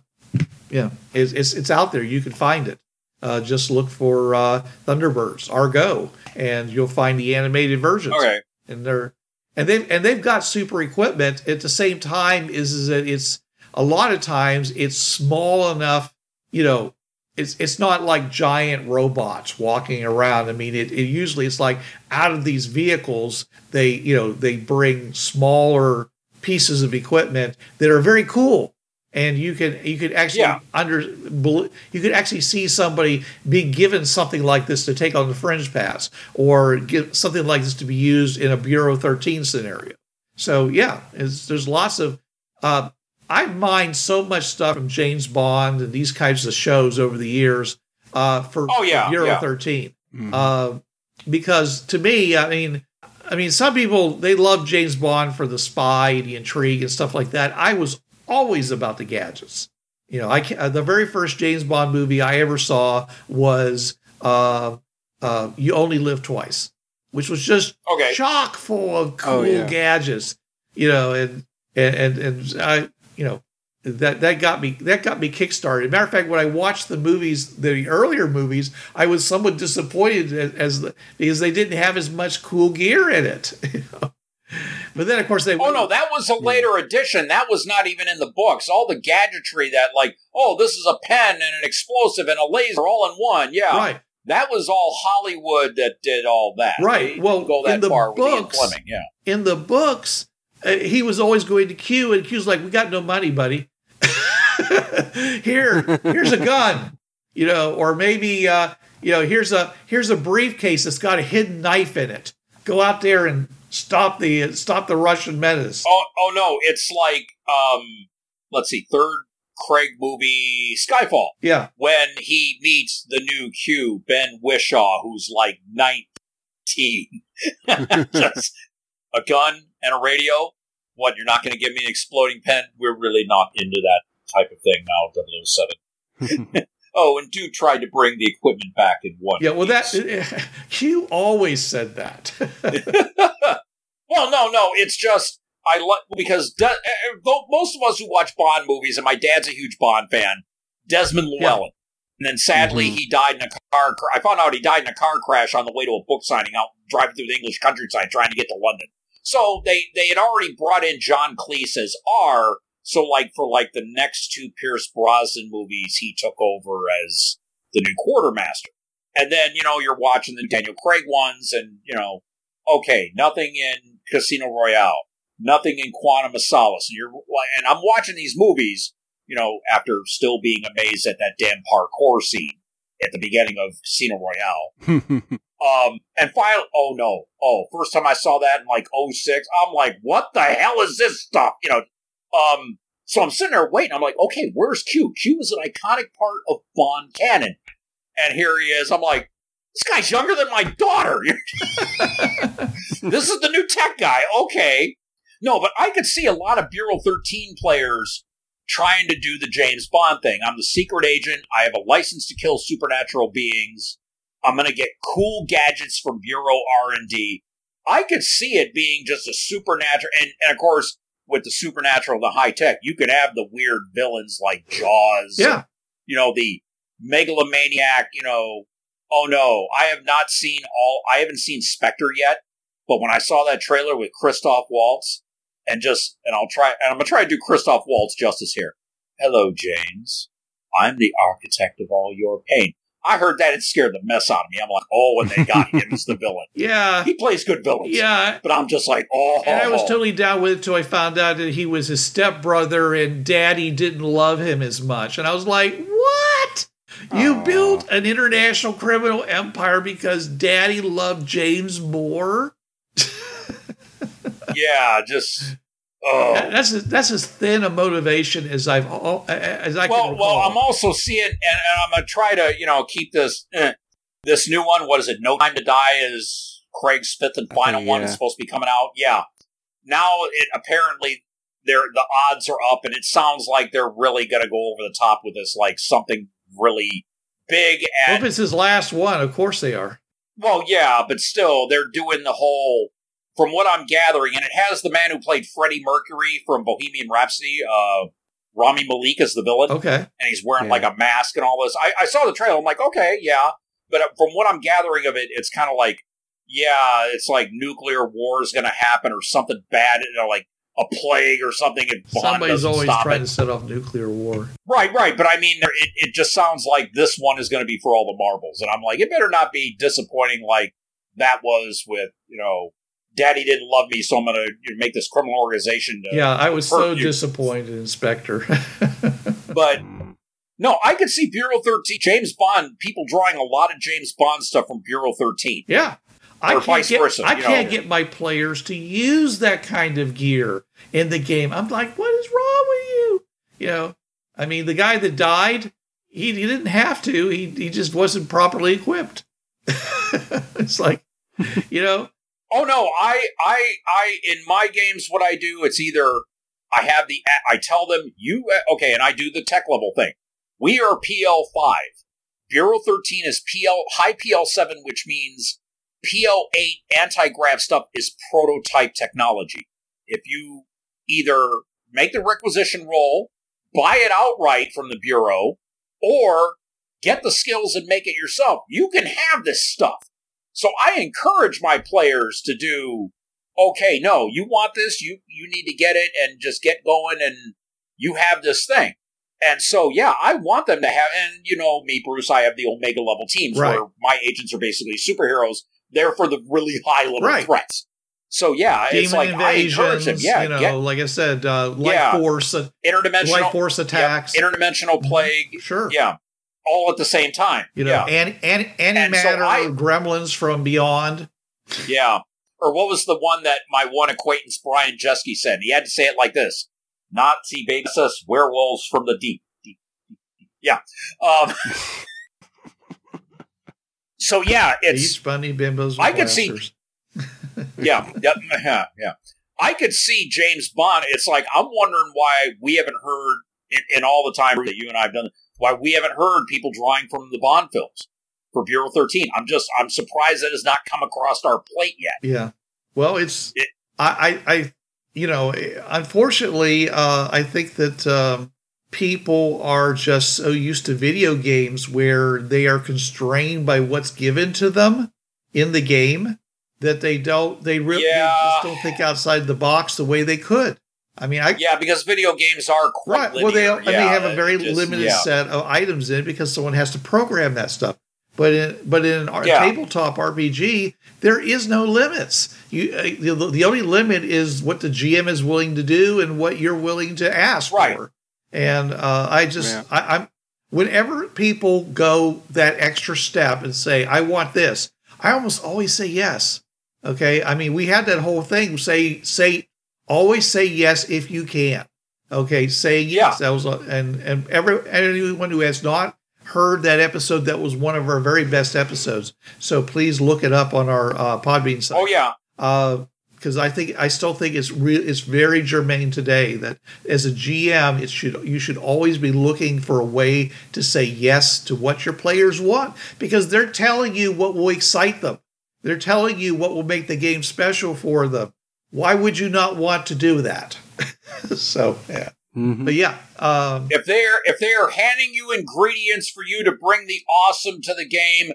yeah, it's, it's it's out there. You can find it. Uh, just look for uh, Thunderbirds, Are Go, and you'll find the animated versions. Okay. And they're and they've and they've got super equipment at the same time. Is, is that it's a lot of times it's small enough, you know. It's, it's not like giant robots walking around. I mean, it, it usually it's like out of these vehicles, they you know they bring smaller pieces of equipment that are very cool and you could you could actually Yeah. under you could actually see somebody being given something like this to take on the fringe paths or give something like this to be used in a bureau 13 scenario so yeah there's lots of uh, i mined so much stuff from james bond and these kinds of shows over the years uh, for, Oh, yeah, for bureau yeah. 13 Mhm. uh, because to me, I mean, I mean, some people they love James Bond for the spy, the intrigue, and stuff like that. I was always about the gadgets. You know, I ca- uh, the very first James Bond movie I ever saw was uh, uh, "You Only Live Twice," which was just Okay. chock full of cool Oh, yeah. gadgets. You know, and and and, and I, you know, that that got me that got me kickstarted. Matter of fact, when I watched the movies, the earlier movies, I was somewhat disappointed as, as the, because they didn't have as much cool gear in it. you know. But then, of course, they Oh no, that was a later addition. That was not even in the books. All the gadgetry that, like, oh, this is a pen and an explosive and a laser all in one. Yeah, right. that was all Hollywood that did all that. Right. They Well, go that in the far books- Fleming. Yeah. in the books, uh, he was always going to Q, and Q's like, "We got no money, buddy. Here, here's a gun, you know, or maybe, uh, you know, here's a here's a briefcase that's got a hidden knife in it. Go out there and stop the stop the Russian menace. Oh, oh no, it's like, um, let's see, third Craig movie, Skyfall, Yeah, when he meets the new Q, Ben Whishaw, who's like nineteen, just a gun and a radio. What? You're not going to give me an exploding pen? We're really not into that type of thing now. 007. Oh, and Duke tried to bring the equipment back in one. yeah. Well, that piece. Q always said that. well, no, no. It's just I like because De- eh, eh, most of us who watch Bond movies, and my dad's a huge Bond fan, Desmond Llewellyn, and then sadly Mhm. he died in a car. cr- I found out he died in a car crash on the way to a book signing out driving through the English countryside trying to get to London. So they they had already brought in John Cleese as R. So like for like the next two Pierce Brosnan movies, he took over as the new quartermaster. And then, you know, you're watching the Daniel Craig ones and, you know, okay, nothing in Casino Royale, nothing in Quantum of Solace. And you're and I'm watching these movies, you know, after still being amazed at that damn parkour scene at the beginning of Casino Royale. Um, and finally, oh no, oh, first time I saw that in like 06, I'm like, what the hell is this stuff? You know, um, so I'm sitting there waiting. I'm like, okay, where's Q? Q is an iconic part of Bond canon. And here he is. I'm like, this guy's younger than my daughter. this is the new tech guy. Okay. No, but I could see a lot of Bureau 13 players trying to do the James Bond thing. I'm the secret agent. I have a license to kill supernatural beings. I'm going to get cool gadgets from Bureau R&D. I could see it being just a supernatural, and, and of course, with the supernatural, the high tech, you could have the weird villains like Jaws. yeah, You know, the megalomaniac, you know, oh no, I have not seen all, I haven't seen Spectre yet, but when I saw that trailer with Christoph Waltz, and just, and I'll try, and I'm going to try to do Christoph Waltz justice here. Hello, James. I'm the architect of all your pain. I heard that it scared the mess out of me. I'm like, oh, and they got him. He's the villain. yeah, He plays good villains. yeah. But I'm just like, oh. And I was totally down with it until I found out that he was his stepbrother and daddy didn't love him as much. And I was like, what? You Aw. built an international criminal empire because daddy loved James more? yeah, just. Oh. That- That's as, that's as thin a motivation as I've al- as I can well, recall. well, I'm also seeing, and, and I'm gonna try to, you know, keep this eh, this new one. What is it? No Time to Die is Craig's fifth and final Okay, one. yeah. It's supposed to be coming out. Yeah. Now it apparently they're the odds are up, and it sounds like they're really gonna go over the top with this, like something really big. Well, And if it's his last one, of course they are. well, yeah, but still, they're doing the whole from what I'm gathering, and it has the man who played Freddie Mercury from Bohemian Rhapsody, uh, Rami Malek as the villain, Okay. and he's wearing Yeah. like a mask and all this. I, I saw the trailer. I'm like, okay, yeah, but uh, from what I'm gathering of it, it's kind of like, yeah, it's like nuclear war is going to happen or something bad, you know, like a plague or something. If Bond Somebody's doesn't always stop trying it. to set off nuclear war. Right, right. But I mean, it, it just sounds like this one is going to be for all the marbles. And I'm like, it better not be disappointing like that was with, you know, Daddy didn't love me, so I'm going to you know, make this criminal organization. Yeah, I was so you. disappointed in Spectre. But no, I could see Bureau 13, James Bond, people drawing a lot of James Bond stuff from Bureau 13. yeah. I can't, vice get, versa, I can't know. get my players to use that kind of gear in the game. I'm like, what is wrong with you? You know, I mean, the guy that died, he, he didn't have to. He, he just wasn't properly equipped. it's like, you know, Oh no, I, I, I, in my games, what I do, it's either I have the, I tell them, you, uh, okay, and I do the tech level thing. We are PL5. Bureau 13 is PL, high PL7, which means PL8 anti-grav stuff is prototype technology. If you either make the requisition roll, buy it outright from the Bureau, or get the skills and make it yourself, you can have this stuff. So I encourage my players to do, okay, no, you want this, you, you need to get it and just get going and you have this thing. And so, yeah, I want them to have, and you know, me, Bruce, I have the Omega level teams Right. where my agents are basically superheroes. They're for the really high level Right. threats. So yeah, it's demon like I encourage them. invasions, Yeah, you know, get like I said, uh, light Yeah. force, uh, interdimensional, light force attacks. yep, interdimensional plague. sure. Yeah, all at the same time. You know, yeah, and and And so I- gremlins from beyond. yeah. Or what was the one that my one acquaintance Brian Jeske said? He had to say it like this: "Nazi babies us werewolves from the deep." deep, deep, deep. Yeah. Um, so yeah, it's bunny bimbos. I could see- blasters. yeah, yeah, yeah. I could see James Bond. It's like I'm wondering why we haven't heard in, in all the time that you and I have done. Why we haven't heard people drawing from the Bond films for Bureau 13. I'm just I'm surprised that has not come across our plate yet. Yeah. Well, it's It- I, I I you know unfortunately uh, I think that um, people are just so used to video games where they are constrained by what's given to them in the game that they don't they really Yeah. just don't think outside the box the way they could. I mean, I Yeah, because video games are quite right. Well, they linear. and they have a very just- limited yeah. set of items in it because someone has to program that stuff. But in but in our Yeah. tabletop RPG, there is no limits. You uh, the, the only limit is what the GM is willing to do and what you're willing to ask Right. for. And uh, I just Yeah. I, I'm whenever people go that extra step and say I want this, I almost always say yes. Okay, I mean we had that whole thing say say always say yes if you can. Okay, say yes. That was a, and and every anyone who has not heard that episode, that was one of our very best episodes. So please look it up on our uh, Podbean site. Oh yeah, because I think I still think it's real. It's very germane today that as a GM, it should you should always be looking for a way to say yes to what your players want because they're telling you what will excite them. They're telling you what will make the game special for them. Why would you not want to do that? so yeah, Mhm. but yeah, um, if they're if they're handing you ingredients for you to bring the awesome to the game,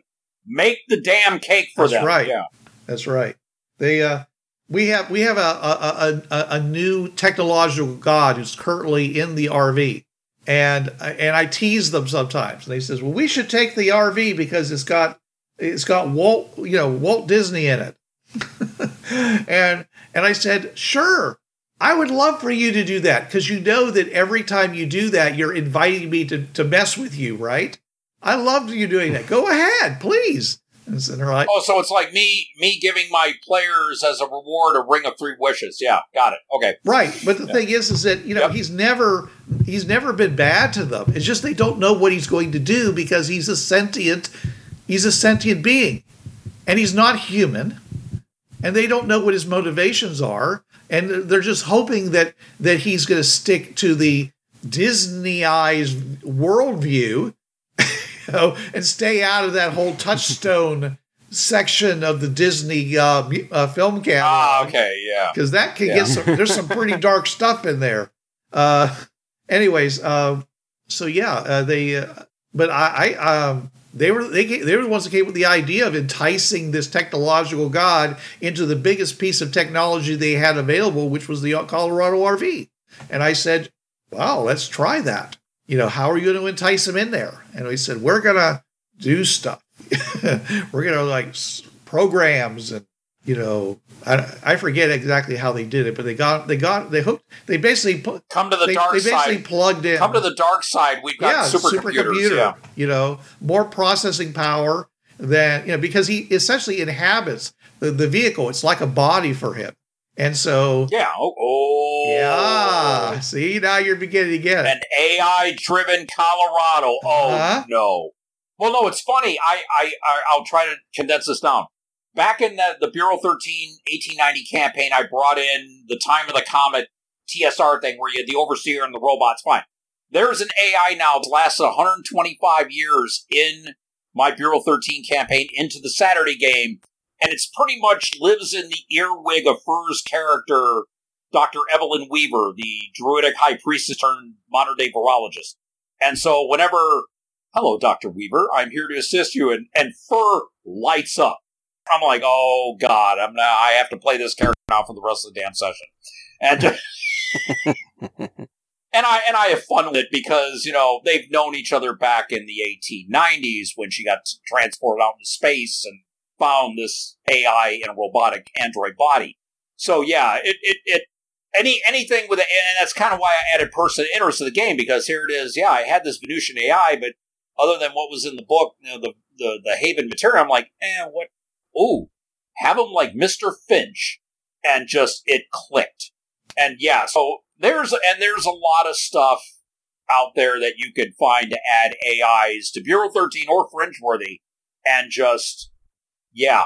make the damn cake for That's them. right. Yeah. That's right. They uh we have we have a a, a, a a new technological god who's currently in the RV. And and I tease them sometimes. And he says, "Well, we should take the RV because it's got it's got Walt, you know, Walt Disney in it." and and I said, "Sure. I would love for you to do that because you know that every time you do that, you're inviting me to, to mess with you, right? I love you doing that. Go ahead, please. And so they're like, Oh, so it's like me me giving my players as a reward a ring of three wishes. Yeah, got it. Okay. Right, but the Yeah. thing is, is that you know Yep. he's never he's never been bad to them. It's just they don't know what he's going to do because he's a sentient he's a sentient being, and he's not human, and they don't know what his motivations are, and they're just hoping that that he's going to stick to the Disneyized worldview, you know, and stay out of that whole touchstone section of the Disney uh, uh, film catalog. Ah, okay, yeah. because that can Yeah. get some. There's some pretty dark stuff in there. Uh, anyways, uh, so yeah, uh, they. Uh, but I, I um, they were they they were the ones that came with the idea of enticing this technological god into the biggest piece of technology they had available, which was the Colorado RV. And I said, "Wow, let's try that. You know, how are you going to entice him in there?" And we said, "We're gonna do stuff. we're gonna like programs and you know, I, I forget exactly how they did it, but they got they got they hooked they basically put Come to the they, dark they basically side. plugged in Come to the dark side. We've got yeah supercomputers. supercomputer Yeah. you know more processing power than you know because he essentially inhabits the, the vehicle it's like a body for him and so Yeah. Oh, oh. yeah see now you're beginning to get it An AI driven Colorado. Oh Uh-huh. no. Well, no, it's funny. I, I, I, I'll try to condense this down. Back in the, the Bureau 13 1890 campaign, I brought in the Time of the Comet TSR thing where you had the overseer and the robots. Fine. There's an AI now that lasted 125 years in my Bureau 13 campaign into the Saturday game, and it's pretty much lives in the earwig of Fur's character, Dr. Evelyn Weaver, the druidic high priestess turned modern day virologist. And so whenever, hello, Dr. Weaver, I'm here to assist you, and, and Fur lights up. I'm like, oh God, I'm now, I have to play this character now for the rest of the damn session. And and I and I have fun with it because you know they've known each other back in the 1890s when she got transported out into space and found this AI in a robotic android body. So yeah, it it, it any anything with it, and that's kind of why I added person interest to the game because here it is. Yeah, I had this Venusian AI, but other than what was in the book, you know, the the the Haven material, I'm like, eh, what? Ooh, have him like Mister Finch, and just it clicked. And yeah, so there's and there's a lot of stuff out there that you could find to add AIs to Bureau 13 or Fringeworthy, and just yeah,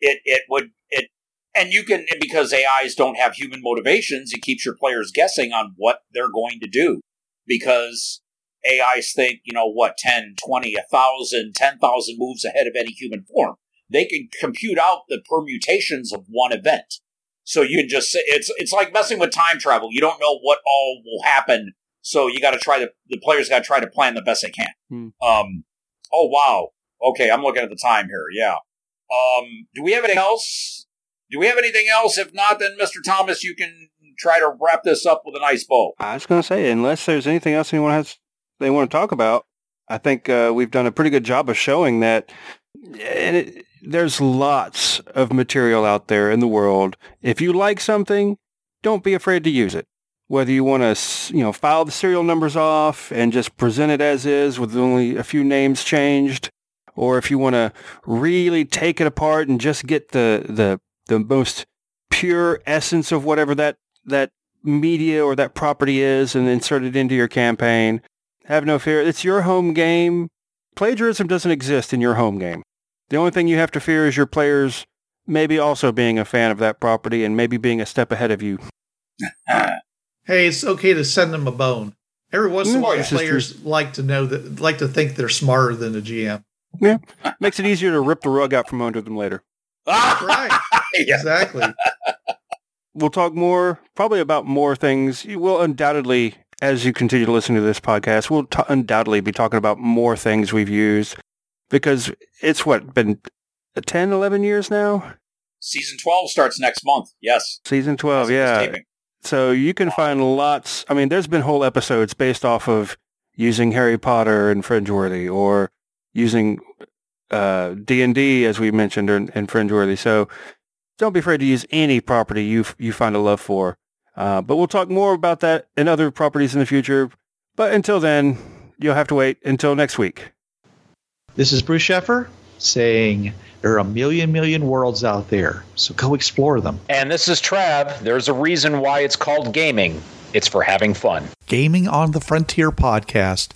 it it would it and you can because AIs don't have human motivations, it keeps your players guessing on what they're going to do because AIs think you know what 10, 20, 1,000, 10,000 moves ahead of any human form. They can compute out the permutations of one event. So you can just say it's it's like messing with time travel. You don't know what all will happen, so you got to try to the players got to try to plan the best they can. Hmm. Um. Oh wow. Okay, I'm looking at the time here. Yeah. Um. Do we have anything else? Do we have anything else? If not, then Mr. Thomas, you can try to wrap this up with a nice bow. I was going to say, unless there's anything else anyone has they want to talk about, I think uh, we've done a pretty good job of showing that. And it, there's lots of material out there in the world. If you like something, don't be afraid to use it. Whether you want to, you know, file the serial numbers off and just present it as is with only a few names changed, or if you want to really take it apart and just get the the the most pure essence of whatever that that media or that property is and insert it into your campaign. Have no fear. It's your home game. Plagiarism doesn't exist in your home game. The only thing you have to fear is your players maybe also being a fan of that property and maybe being a step ahead of you. hey it's okay to send them a bone every once in a Mm, while players like to know that like to think they're smarter than the gm Yeah, Makes it easier to rip the rug out from under them later. that's right yeah. exactly We'll talk more, probably about more things. You will undoubtedly, as you continue to listen to this podcast, we'll t- undoubtedly be talking about more things we've used because it's what, been 10, 11 years now? Season 12 starts next month. Yes. Season 12, As yeah. So you can find lots. I mean, there's been whole episodes based off of using Harry Potter and Fringeworthy, or using uh, D and D, as we mentioned, in, in Fringeworthy. So don't be afraid to use any property you f- you find a love for. Uh, but we'll talk more about that and other properties in the future. But until then, you'll have to wait until next week. This is Bruce Sheffer saying there are a million, million worlds out there, so go explore them. And this is Trav. There's a reason why it's called gaming. It's for having fun. Gaming on the Frontier podcast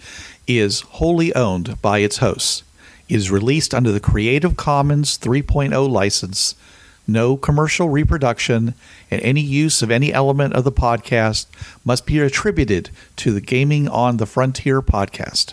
is wholly owned by its hosts. It is released under the Creative Commons 3.0 license. No commercial reproduction and any use of any element of the podcast must be attributed to the Gaming on the Frontier podcast.